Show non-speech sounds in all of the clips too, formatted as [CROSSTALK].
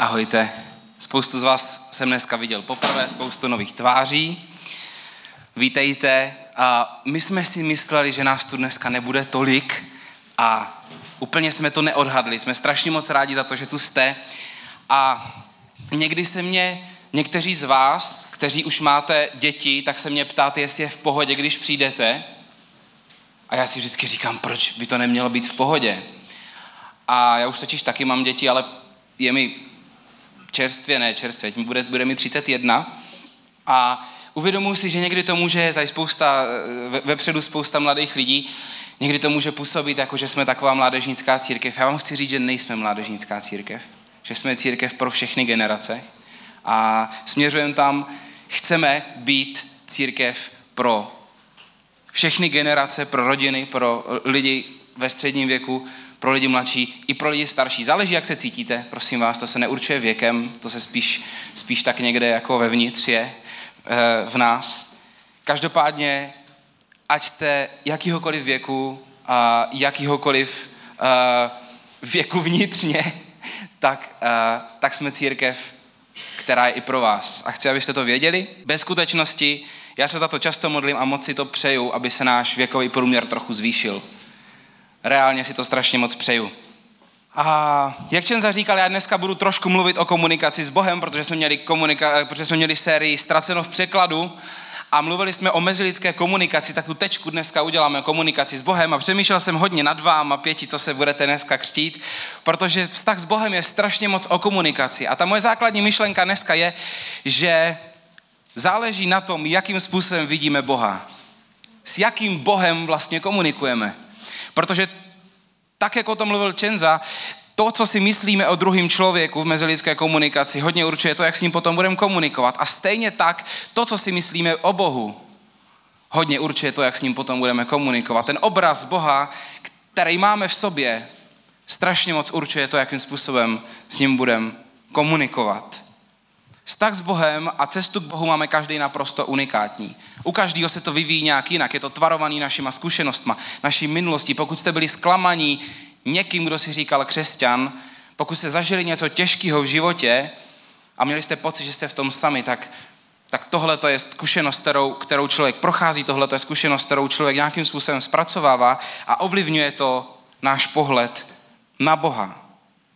Ahojte. Spoustu z vás jsem dneska viděl poprvé, spoustu nových tváří. Vítejte. A my jsme si mysleli, že nás tu dneska nebude tolik a úplně jsme to neodhadli. Jsme strašně moc rádi za to, že tu jste. A někdy se mě někteří z vás, kteří už máte děti, tak se mě ptáte, jestli je v pohodě, když přijdete. A já si vždycky říkám, proč by to nemělo být v pohodě. A já už totiž taky mám děti, ale je mi čerstvě, ne čerstvě, bude, bude mi 31. A uvědomuji si, že někdy to může, tady spousta, vepředu spousta mladých lidí, někdy to může působit jako, že jsme taková mládežnická církev. Já vám chci říct, že nejsme mládežnická církev, že jsme církev pro všechny generace a směřujeme tam, chceme být církev pro všechny generace, pro rodiny, pro lidi ve středním věku, pro lidi mladší i pro lidi starší. Záleží, jak se cítíte, prosím vás, to se neurčuje věkem, to se spíš, spíš tak někde jako vevnitř je eh, v nás. Každopádně, ať jste jakýhokoliv věku a jakýhokoliv eh, věku vnitřně, [LAUGHS] tak, eh, tak jsme církev, která je i pro vás. A chci, abyste to věděli. Bez skutečnosti, já se za to často modlím a moc si to přeju, aby se náš věkový průměr trochu zvýšil. Reálně si to strašně moc přeju. A jak Čenza říkal, já dneska budu trošku mluvit o komunikaci s Bohem, protože jsme měli, komunika- protože jsme měli sérii Ztraceno v překladu a mluvili jsme o mezilidské komunikaci, tak tu tečku dneska uděláme o komunikaci s Bohem a přemýšlel jsem hodně nad váma, pěti, co se budete dneska křtít, protože vztah s Bohem je strašně moc o komunikaci. A ta moje základní myšlenka dneska je, že záleží na tom, jakým způsobem vidíme Boha. S jakým Bohem vlastně komunikujeme. Protože tak, jak o tom mluvil Čenza, to, co si myslíme o druhém člověku v mezilidské komunikaci, hodně určuje to, jak s ním potom budeme komunikovat. A stejně tak, to, co si myslíme o Bohu, hodně určuje to, jak s ním potom budeme komunikovat. Ten obraz Boha, který máme v sobě, strašně moc určuje to, jakým způsobem s ním budeme komunikovat. Vztah s Bohem a cestu k Bohu máme každý naprosto unikátní. U každého se to vyvíjí nějak jinak, je to tvarovaný našima zkušenostma, naší minulostí. Pokud jste byli zklamaní někým, kdo si říkal křesťan, pokud jste zažili něco těžkého v životě a měli jste pocit, že jste v tom sami, tak, tak tohle to je zkušenost, kterou, kterou člověk prochází, tohle to je zkušenost, kterou člověk nějakým způsobem zpracovává a ovlivňuje to náš pohled na Boha.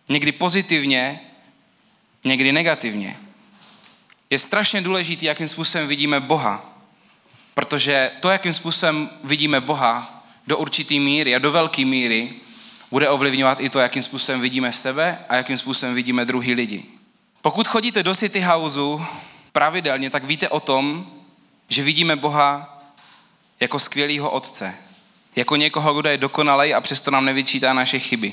Někdy pozitivně, někdy negativně. Je strašně důležitý, jakým způsobem vidíme Boha. Protože to, jakým způsobem vidíme Boha, do určitý míry a do velké míry, bude ovlivňovat i to, jakým způsobem vidíme sebe a jakým způsobem vidíme druhý lidi. Pokud chodíte do City Houseu pravidelně, tak víte o tom, že vidíme Boha jako skvělého otce. Jako někoho, kdo je dokonalej a přesto nám nevyčítá naše chyby.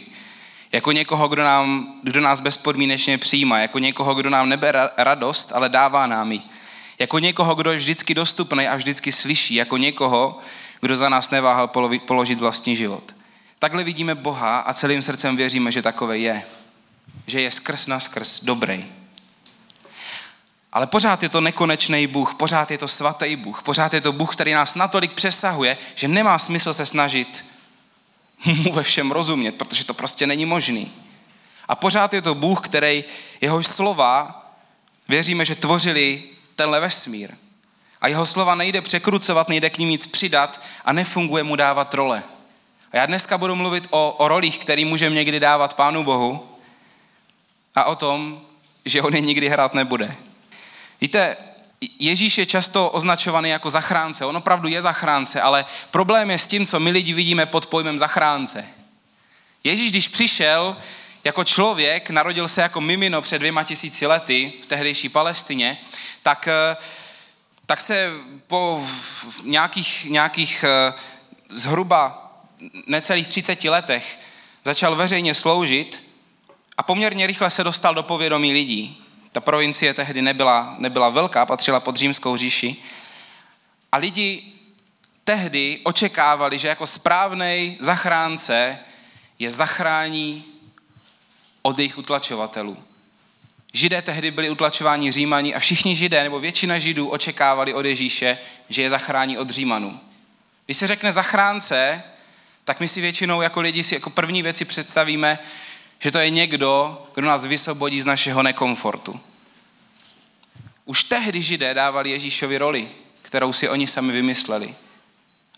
Jako někoho, kdo, nám, kdo nás bezpodmínečně přijímá. Jako někoho, kdo nám nebe radost, ale dává nám ji. Jako někoho, kdo je vždycky dostupný a vždycky slyší. Jako někoho, kdo za nás neváhal položit vlastní život. Takhle vidíme Boha a celým srdcem věříme, že takové je. Že je skrz na skrz dobrý. Ale pořád je to nekonečný Bůh, pořád je to svatý Bůh, pořád je to Bůh, který nás natolik přesahuje, že nemá smysl se snažit mu ve všem rozumět, protože to prostě není možný. A pořád je to Bůh, který jehož slova věříme, že tvořili tenhle vesmír. A jeho slova nejde překrucovat, nejde k ním nic přidat a nefunguje mu dávat role. A já dneska budu mluvit o, o rolích, který můžeme někdy dávat Pánu Bohu a o tom, že on je nikdy hrát nebude. Víte, Ježíš je často označovaný jako zachránce. On opravdu je zachránce, ale problém je s tím, co my lidi vidíme pod pojmem zachránce. Ježíš, když přišel jako člověk, narodil se jako mimino před dvěma tisíci lety v tehdejší Palestině, tak, eh, tak se po nějakých, nějakých eh, zhruba necelých 30 letech začal veřejně sloužit a poměrně rychle se dostal do povědomí lidí. Ta provincie tehdy nebyla, nebyla velká, patřila pod římskou říši. A lidi tehdy očekávali, že jako správný zachránce je zachrání od jejich utlačovatelů. Židé tehdy byli utlačováni Římani a všichni Židé, nebo většina Židů očekávali od Ježíše, že je zachrání od Římanů. Když se řekne zachránce, tak my si většinou jako lidi si jako první věci představíme, že to je někdo, kdo nás vysvobodí z našeho nekomfortu. Už tehdy židé dávali Ježíšovi roli, kterou si oni sami vymysleli.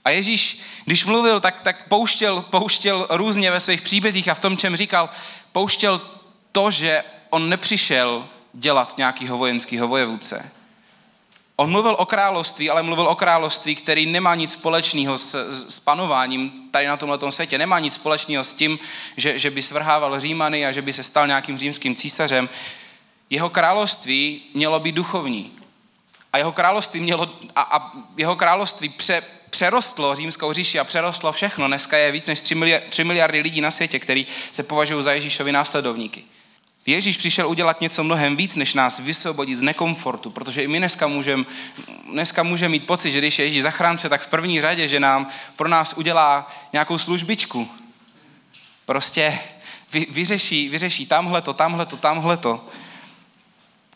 A Ježíš, když mluvil, tak, tak pouštěl, pouštěl různě ve svých příbězích a v tom, čem říkal, pouštěl to, že on nepřišel dělat nějakýho vojenského vojevůdce. On mluvil o království, ale mluvil o království, který nemá nic společného s, s panováním tady na tomhle světě. Nemá nic společného s tím, že, že by svrhával Římany a že by se stal nějakým římským císařem. Jeho království mělo být duchovní. A jeho království, mělo, a, a jeho království pře, přerostlo římskou říši a přerostlo všechno. Dneska je víc než 3 miliardy, 3 miliardy lidí na světě, kteří se považují za Ježíšovi následovníky. Ježíš přišel udělat něco mnohem víc, než nás vysvobodit z nekomfortu, protože i my dneska můžeme dneska můžem mít pocit, že když je Ježíš zachránce, tak v první řadě, že nám pro nás udělá nějakou službičku. Prostě vy, vyřeší, vyřeší tamhleto, tamhleto, tamhleto.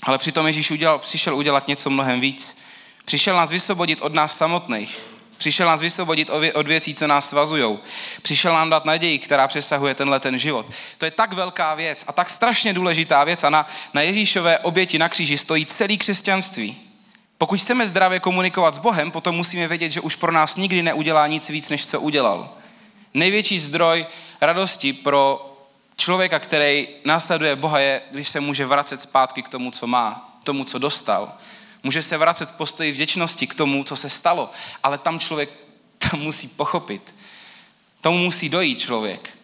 Ale přitom Ježíš udělal, přišel udělat něco mnohem víc. Přišel nás vysvobodit od nás samotných. Přišel nás vysvobodit od věcí, co nás svazují. Přišel nám dát naději, která přesahuje tenhle ten život. To je tak velká věc a tak strašně důležitá věc a na, na Ježíšové oběti na kříži stojí celý křesťanství. Pokud chceme zdravě komunikovat s Bohem, potom musíme vědět, že už pro nás nikdy neudělá nic víc, než co udělal. Největší zdroj radosti pro člověka, který následuje Boha, je, když se může vracet zpátky k tomu, co má, tomu, co dostal. Může se vracet v postoji vděčnosti k tomu, co se stalo, ale tam člověk [LAUGHS] tam musí pochopit. Tomu musí dojít člověk.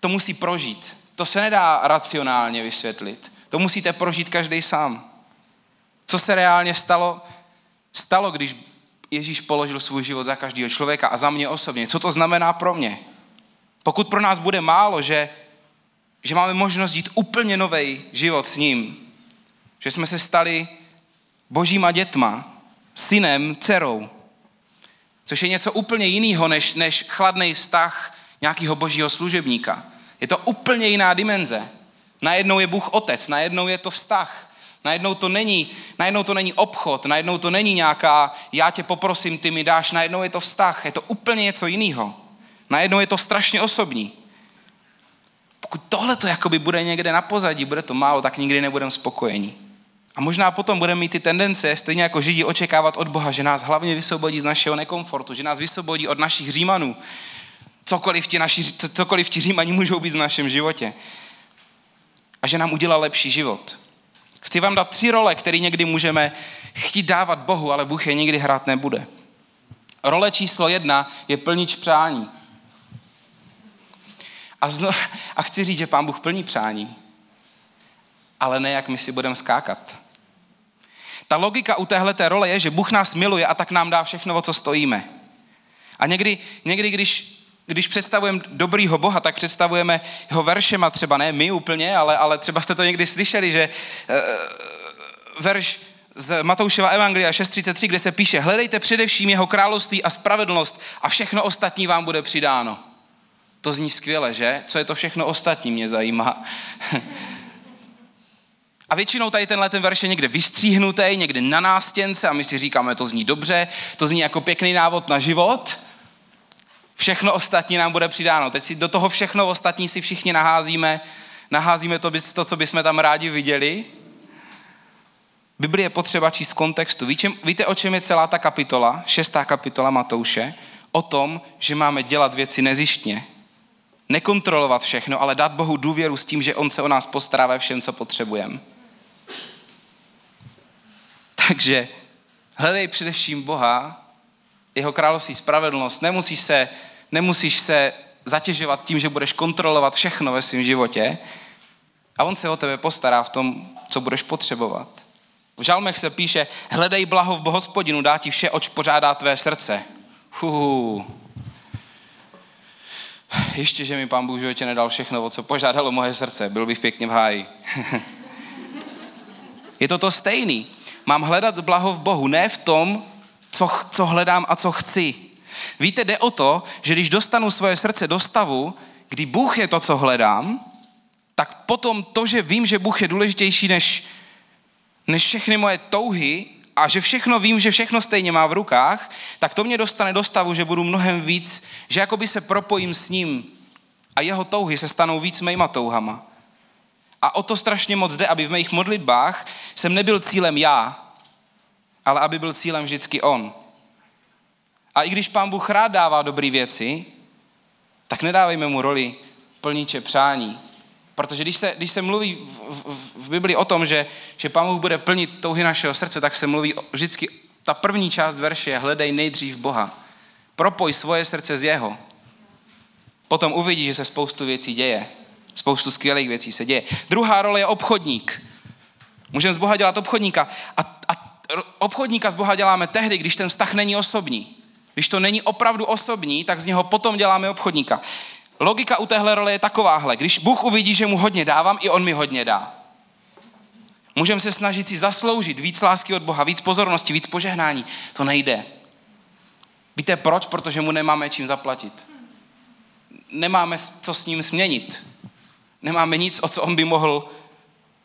To musí prožít. To se nedá racionálně vysvětlit. To musíte prožít každý sám. Co se reálně stalo? Stalo, když Ježíš položil svůj život za každého člověka a za mě osobně. Co to znamená pro mě? Pokud pro nás bude málo, že, že máme možnost žít úplně nový život s ním, že jsme se stali božíma dětma, synem, dcerou, což je něco úplně jiného než, než chladný vztah nějakého božího služebníka. Je to úplně jiná dimenze. Najednou je Bůh otec, najednou je to vztah. Najednou to není, najednou to není obchod, najednou to není nějaká, já tě poprosím, ty mi dáš, najednou je to vztah, je to úplně něco jiného. Najednou je to strašně osobní. Pokud tohle to jakoby bude někde na pozadí, bude to málo, tak nikdy nebudeme spokojení. A možná potom budeme mít ty tendence, stejně jako Židi, očekávat od Boha, že nás hlavně vysvobodí z našeho nekomfortu, že nás vysvobodí od našich římanů. Cokoliv ti, naši, cokoliv ti římani můžou být v našem životě. A že nám udělá lepší život. Chci vám dát tři role, které někdy můžeme chtít dávat Bohu, ale Bůh je nikdy hrát nebude. Role číslo jedna je plnič přání. A, zno, a chci říct, že pán Bůh plní přání, ale ne jak my si budeme skákat. Ta logika u téhle role je, že Bůh nás miluje a tak nám dá všechno, o co stojíme. A někdy, někdy když, když představujeme dobrýho Boha, tak představujeme jeho veršema, třeba ne my úplně, ale, ale třeba jste to někdy slyšeli, že uh, verš z Matoušova Evangelia 6.33, kde se píše, hledejte především jeho království a spravedlnost a všechno ostatní vám bude přidáno. To zní skvěle, že? Co je to všechno ostatní, mě zajímá. [LAUGHS] A většinou tady tenhle ten verš je někde vystříhnutý, někde na nástěnce a my si říkáme, to zní dobře, to zní jako pěkný návod na život. Všechno ostatní nám bude přidáno. Teď si do toho všechno ostatní si všichni naházíme, naházíme to, to co bychom tam rádi viděli. Bibli je potřeba číst v kontextu. Víte, o čem je celá ta kapitola, šestá kapitola Matouše? O tom, že máme dělat věci nezištně. Nekontrolovat všechno, ale dát Bohu důvěru s tím, že On se o nás postará ve všem, co potřebujeme. Takže hledej především Boha, jeho království spravedlnost. Nemusíš se, nemusíš se zatěžovat tím, že budeš kontrolovat všechno ve svém životě a on se o tebe postará v tom, co budeš potřebovat. V žalmech se píše, hledej blaho v hospodinu, dá ti vše, oč pořádá tvé srdce. Huhu. Ještě, že mi pán Bůh životě nedal všechno, o co požádalo moje srdce. Byl bych pěkně v háji. [LAUGHS] Je to to stejný. Mám hledat blaho v Bohu, ne v tom, co, co hledám a co chci. Víte, jde o to, že když dostanu svoje srdce do stavu, kdy Bůh je to, co hledám, tak potom to, že vím, že Bůh je důležitější než, než všechny moje touhy a že všechno vím, že všechno stejně má v rukách, tak to mě dostane do stavu, že budu mnohem víc, že jakoby se propojím s ním a jeho touhy se stanou víc mýma touhama. A o to strašně moc jde, aby v mých modlitbách jsem nebyl cílem já, ale aby byl cílem vždycky on. A i když pán Bůh rád dává dobré věci, tak nedávejme mu roli plníče přání. Protože když se, když se mluví v, v, v Biblii o tom, že, že pán Bůh bude plnit touhy našeho srdce, tak se mluví vždycky, ta první část verše je hledej nejdřív Boha. Propoj svoje srdce z jeho. Potom uvidí, že se spoustu věcí děje. Spoustu skvělých věcí se děje. Druhá role je obchodník. Můžeme z Boha dělat obchodníka. A, a obchodníka z Boha děláme tehdy, když ten vztah není osobní. Když to není opravdu osobní, tak z něho potom děláme obchodníka. Logika u téhle role je takováhle. Když Bůh uvidí, že mu hodně dávám, i on mi hodně dá. Můžeme se snažit si zasloužit víc lásky od Boha, víc pozornosti, víc požehnání. To nejde. Víte proč? Protože mu nemáme čím zaplatit. Nemáme co s ním směnit. Nemáme nic, o co on by mohl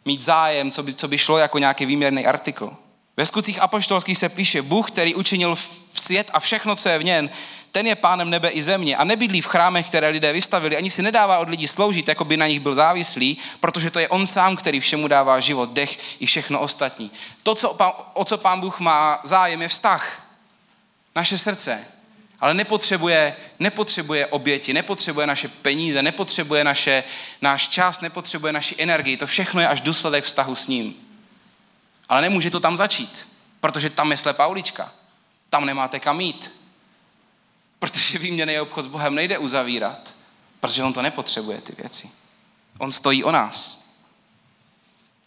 mít zájem, co by, co by šlo jako nějaký výměrný artikl. Ve skutcích apoštolských se píše, Bůh, který učinil svět a všechno, co je v něm, ten je pánem nebe i země a nebydlí v chrámech, které lidé vystavili, ani si nedává od lidí sloužit, jako by na nich byl závislý, protože to je on sám, který všemu dává život, dech i všechno ostatní. To, co, o co pán Bůh má zájem, je vztah. Naše srdce. Ale nepotřebuje, nepotřebuje oběti, nepotřebuje naše peníze, nepotřebuje naše, náš čas, nepotřebuje naši energii. To všechno je až důsledek vztahu s ním. Ale nemůže to tam začít, protože tam je slepá ulička. Tam nemáte kam jít. Protože výměný obchod s Bohem nejde uzavírat, protože on to nepotřebuje, ty věci. On stojí o nás.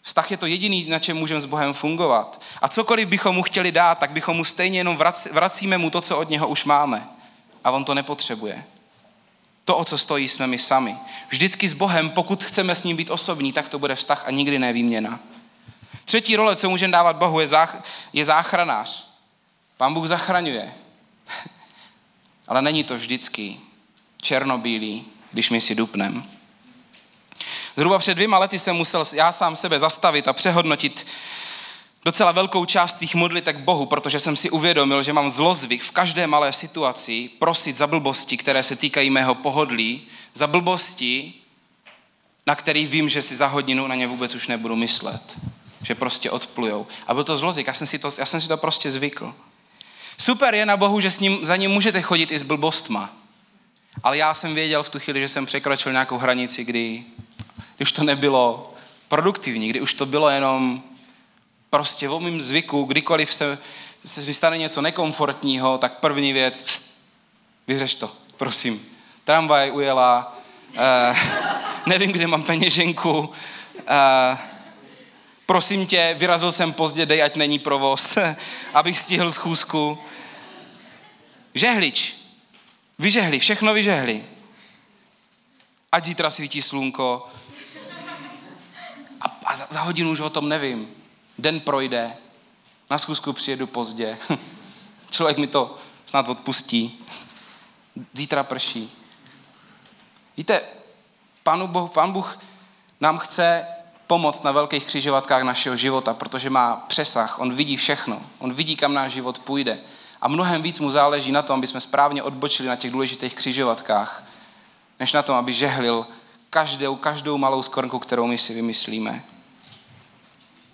Vztah je to jediný, na čem můžeme s Bohem fungovat. A cokoliv bychom mu chtěli dát, tak bychom mu stejně jenom vracíme mu to, co od něho už máme. A on to nepotřebuje. To, o co stojí, jsme my sami. Vždycky s Bohem, pokud chceme s ním být osobní, tak to bude vztah a nikdy ne výměna. Třetí role, co můžeme dávat Bohu, je, zách, je záchranář. Pán Bůh zachraňuje. [LAUGHS] Ale není to vždycky černobílý, když my si dupnem. Zhruba před dvěma lety jsem musel já sám sebe zastavit a přehodnotit docela velkou část svých modlitek Bohu, protože jsem si uvědomil, že mám zlozvyk v každé malé situaci prosit za blbosti, které se týkají mého pohodlí, za blbosti, na který vím, že si za hodinu na ně vůbec už nebudu myslet. Že prostě odplujou. A byl to zlozvyk, já jsem si to, já jsem si to prostě zvykl. Super je na Bohu, že s ním, za ním můžete chodit i s blbostma. Ale já jsem věděl v tu chvíli, že jsem překročil nějakou hranici, kdy, kdy už to nebylo produktivní, kdy už to bylo jenom prostě o mým zvyku, kdykoliv se, se vystane něco nekomfortního, tak první věc, vyřeš to, prosím. Tramvaj ujela, uh, [LAUGHS] nevím, kde mám peněženku, uh, prosím tě, vyrazil jsem pozdě, dej, ať není provoz, [LAUGHS] abych stihl schůzku. Žehlič. Vyžehli, všechno vyžehli. Ať zítra svítí slunko. A, a za, za hodinu už o tom nevím. Den projde, na schůzku přijedu pozdě. [LAUGHS] Člověk mi to snad odpustí. Zítra prší. Víte, Pánu Bohu, Pán Bůh nám chce pomoct na velkých křižovatkách našeho života, protože má přesah, on vidí všechno, on vidí, kam náš život půjde. A mnohem víc mu záleží na tom, aby jsme správně odbočili na těch důležitých křižovatkách, než na tom, aby žehlil každou, každou malou skornku, kterou my si vymyslíme.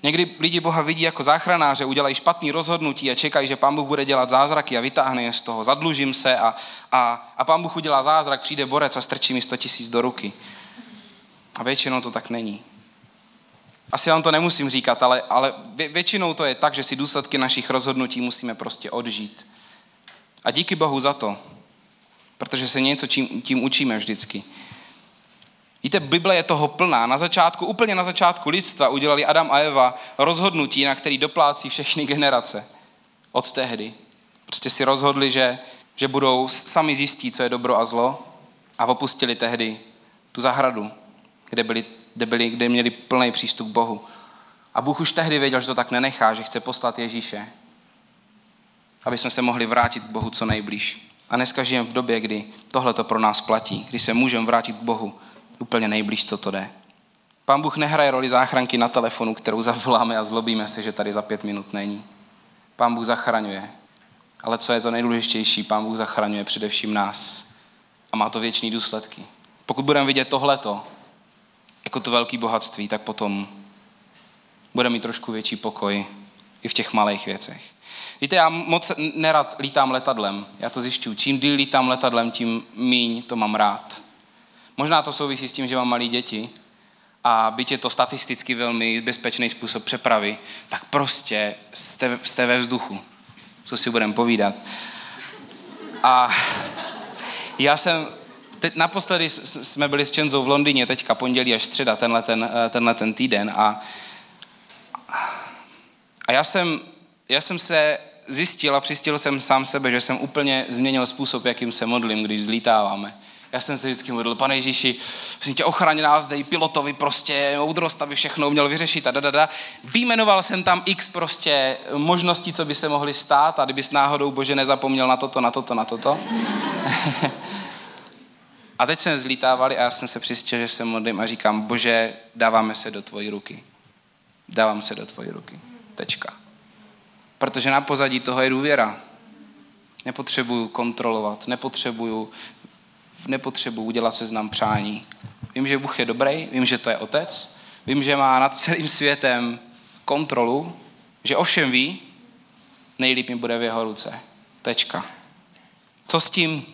Někdy lidi Boha vidí jako záchranáře, udělají špatný rozhodnutí a čekají, že Pán Bůh bude dělat zázraky a vytáhne je z toho. Zadlužím se a, a, a Pán Bůh udělá zázrak, přijde borec a strčí mi 100 tisíc do ruky. A většinou to tak není. Asi vám to nemusím říkat, ale, ale většinou to je tak, že si důsledky našich rozhodnutí musíme prostě odžít. A díky Bohu za to, protože se něco tím učíme vždycky. Víte, Bible je toho plná. Na začátku, úplně na začátku lidstva udělali Adam a Eva rozhodnutí, na který doplácí všechny generace. Od tehdy. Prostě si rozhodli, že, že budou sami zjistit, co je dobro a zlo a opustili tehdy tu zahradu, kde byli kde, byli, kde měli plný přístup k Bohu. A Bůh už tehdy věděl, že to tak nenechá, že chce poslat Ježíše, aby jsme se mohli vrátit k Bohu co nejblíž. A dneska žijeme v době, kdy tohle to pro nás platí, kdy se můžeme vrátit k Bohu úplně nejblíž, co to jde. Pán Bůh nehraje roli záchranky na telefonu, kterou zavoláme a zlobíme se, že tady za pět minut není. Pán Bůh zachraňuje. Ale co je to nejdůležitější, Pán Bůh zachraňuje především nás. A má to věčný důsledky. pokud budeme vidět tohleto, jako to velké bohatství, tak potom bude mít trošku větší pokoj i v těch malých věcech. Víte, já moc nerad lítám letadlem. Já to zjišťuju. Čím díl lítám letadlem, tím míň to mám rád. Možná to souvisí s tím, že mám malé děti a byť je to statisticky velmi bezpečný způsob přepravy, tak prostě jste, jste ve vzduchu. Co si budeme povídat. A já jsem, teď naposledy jsme byli s Čenzou v Londýně, teďka pondělí až středa, tenhle ten, eh, tenhle ten týden a, a já jsem, já jsem se zjistil a přistil jsem sám sebe, že jsem úplně změnil způsob, jakým se modlím, když zlítáváme. Já jsem se vždycky modlil, pane Ježíši, jsem tě ochraň nás, dej pilotovi prostě moudrost, aby všechno měl vyřešit a da, da, da. Výjmenoval jsem tam x prostě možností, co by se mohly stát a kdybys náhodou Bože nezapomněl na toto, na toto, na toto. [LAUGHS] a teď jsme zlítávali a já jsem se přistěl, že se modlím a říkám, Bože, dáváme se do tvojí ruky. Dávám se do tvojí ruky. Tečka. Protože na pozadí toho je důvěra. Nepotřebuju kontrolovat, nepotřebuju nepotřebuji udělat seznam přání. Vím, že Bůh je dobrý, vím, že to je otec, vím, že má nad celým světem kontrolu, že ovšem ví, nejlíp mi bude v jeho ruce. Tečka. Co s tím?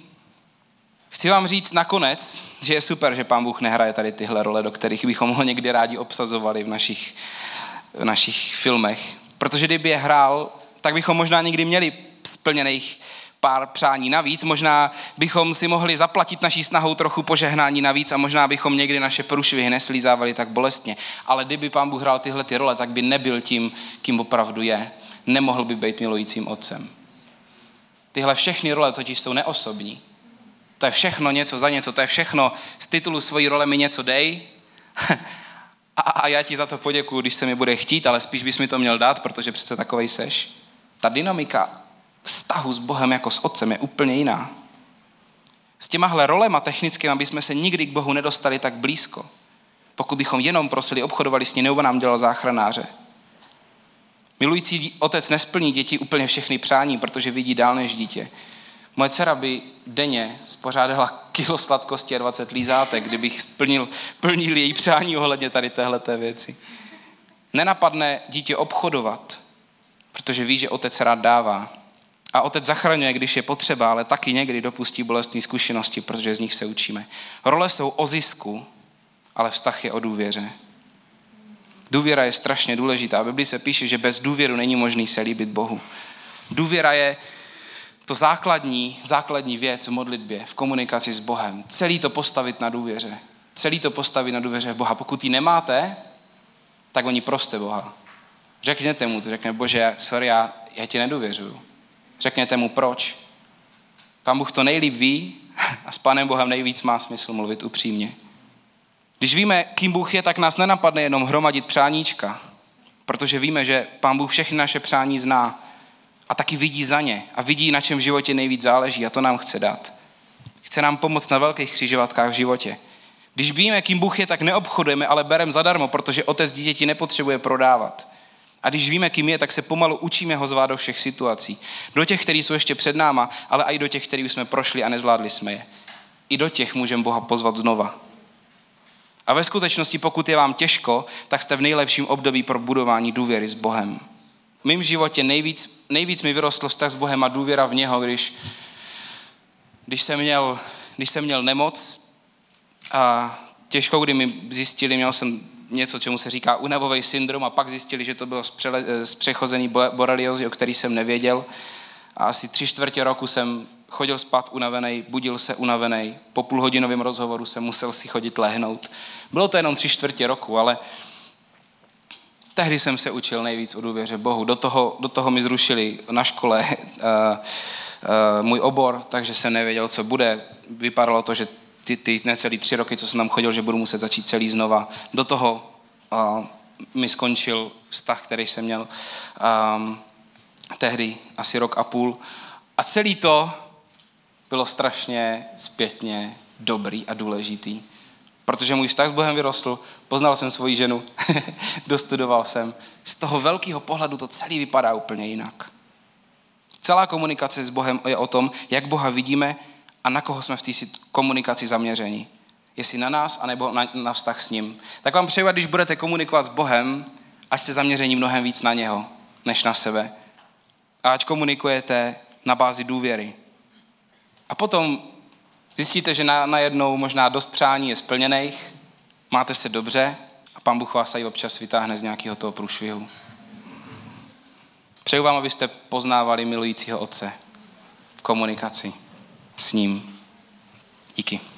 Chci vám říct nakonec, že je super, že pán Bůh nehraje tady tyhle role, do kterých bychom ho někdy rádi obsazovali v našich, v našich filmech. Protože kdyby je hrál, tak bychom možná někdy měli splněných pár přání navíc, možná bychom si mohli zaplatit naší snahou trochu požehnání navíc a možná bychom někdy naše průšvihy neslízávali tak bolestně. Ale kdyby pán Bůh hrál tyhle ty role, tak by nebyl tím, kým opravdu je. Nemohl by být milujícím otcem. Tyhle všechny role totiž jsou neosobní. To je všechno něco za něco, to je všechno z titulu svojí role mi něco dej [LAUGHS] a, a já ti za to poděkuju, když se mi bude chtít, ale spíš bys mi to měl dát, protože přece takovej seš. Ta dynamika vztahu s Bohem jako s Otcem je úplně jiná. S těmahle rolema technickými, aby jsme se nikdy k Bohu nedostali tak blízko. Pokud bychom jenom prosili, obchodovali s ním, nebo nám dělal záchranáře. Milující otec nesplní děti úplně všechny přání, protože vidí dál než dítě. Moje dcera by denně spořádala kilo sladkosti a 20 lízátek, kdybych splnil, plnil její přání ohledně tady téhleté věci. Nenapadne dítě obchodovat, protože ví, že otec rád dává. A otec zachraňuje, když je potřeba, ale taky někdy dopustí bolestní zkušenosti, protože z nich se učíme. Role jsou o zisku, ale vztah je o důvěře. Důvěra je strašně důležitá. V Biblii se píše, že bez důvěru není možný se líbit Bohu. Důvěra je to základní, základní věc v modlitbě, v komunikaci s Bohem. Celý to postavit na důvěře. Celý to postavit na důvěře v Boha. Pokud ji nemáte, tak oni proste Boha. Řekněte mu, řekne, Bože, sorry, já, já ti nedůvěřuju. Řekněte mu proč. Pán Bůh to nejlíp ví a s Pánem Bohem nejvíc má smysl mluvit upřímně. Když víme, kým Bůh je, tak nás nenapadne jenom hromadit přáníčka, protože víme, že Pán Bůh všechny naše přání zná a taky vidí za ně a vidí, na čem v životě nejvíc záleží a to nám chce dát. Chce nám pomoct na velkých křižovatkách v životě. Když víme, kým Bůh je, tak neobchodujeme, ale bereme zadarmo, protože otec dítěti nepotřebuje prodávat. A když víme, kým je, tak se pomalu učíme ho zvát do všech situací. Do těch, které jsou ještě před náma, ale i do těch, které už jsme prošli a nezvládli jsme je. I do těch můžeme Boha pozvat znova. A ve skutečnosti, pokud je vám těžko, tak jste v nejlepším období pro budování důvěry s Bohem. V mém životě nejvíc, nejvíc mi vyrostl vztah s Bohem a důvěra v něho, když, když, jsem, měl, když jsem měl nemoc a těžko, kdy mi zjistili, měl jsem něco, čemu se říká unavový syndrom a pak zjistili, že to bylo zpřechozený boreliozy, o který jsem nevěděl. A asi tři čtvrtě roku jsem chodil spát unavený, budil se unavený. Po půlhodinovém rozhovoru jsem musel si chodit lehnout. Bylo to jenom tři čtvrtě roku, ale tehdy jsem se učil nejvíc o důvěře Bohu. Do toho, do toho mi zrušili na škole uh, [LAUGHS] uh, můj obor, takže jsem nevěděl, co bude. Vypadalo to, že ty, ty necelý tři roky, co jsem tam chodil, že budu muset začít celý znova. Do toho uh, mi skončil vztah, který jsem měl um, tehdy asi rok a půl. A celý to bylo strašně zpětně dobrý a důležitý. Protože můj vztah s Bohem vyrostl, poznal jsem svoji ženu, [LAUGHS] dostudoval jsem. Z toho velkého pohledu to celý vypadá úplně jinak. Celá komunikace s Bohem je o tom, jak Boha vidíme a na koho jsme v té komunikaci zaměření. Jestli na nás, anebo na, na vztah s ním. Tak vám přeju, když budete komunikovat s Bohem, ať jste zaměření mnohem víc na něho, než na sebe. A ať komunikujete na bázi důvěry. A potom zjistíte, že na, najednou možná dost přání je splněných, máte se dobře a pan Bůh vás i občas vytáhne z nějakého toho průšvihu. Přeju vám, abyste poznávali milujícího Otce v komunikaci s ním. Díky.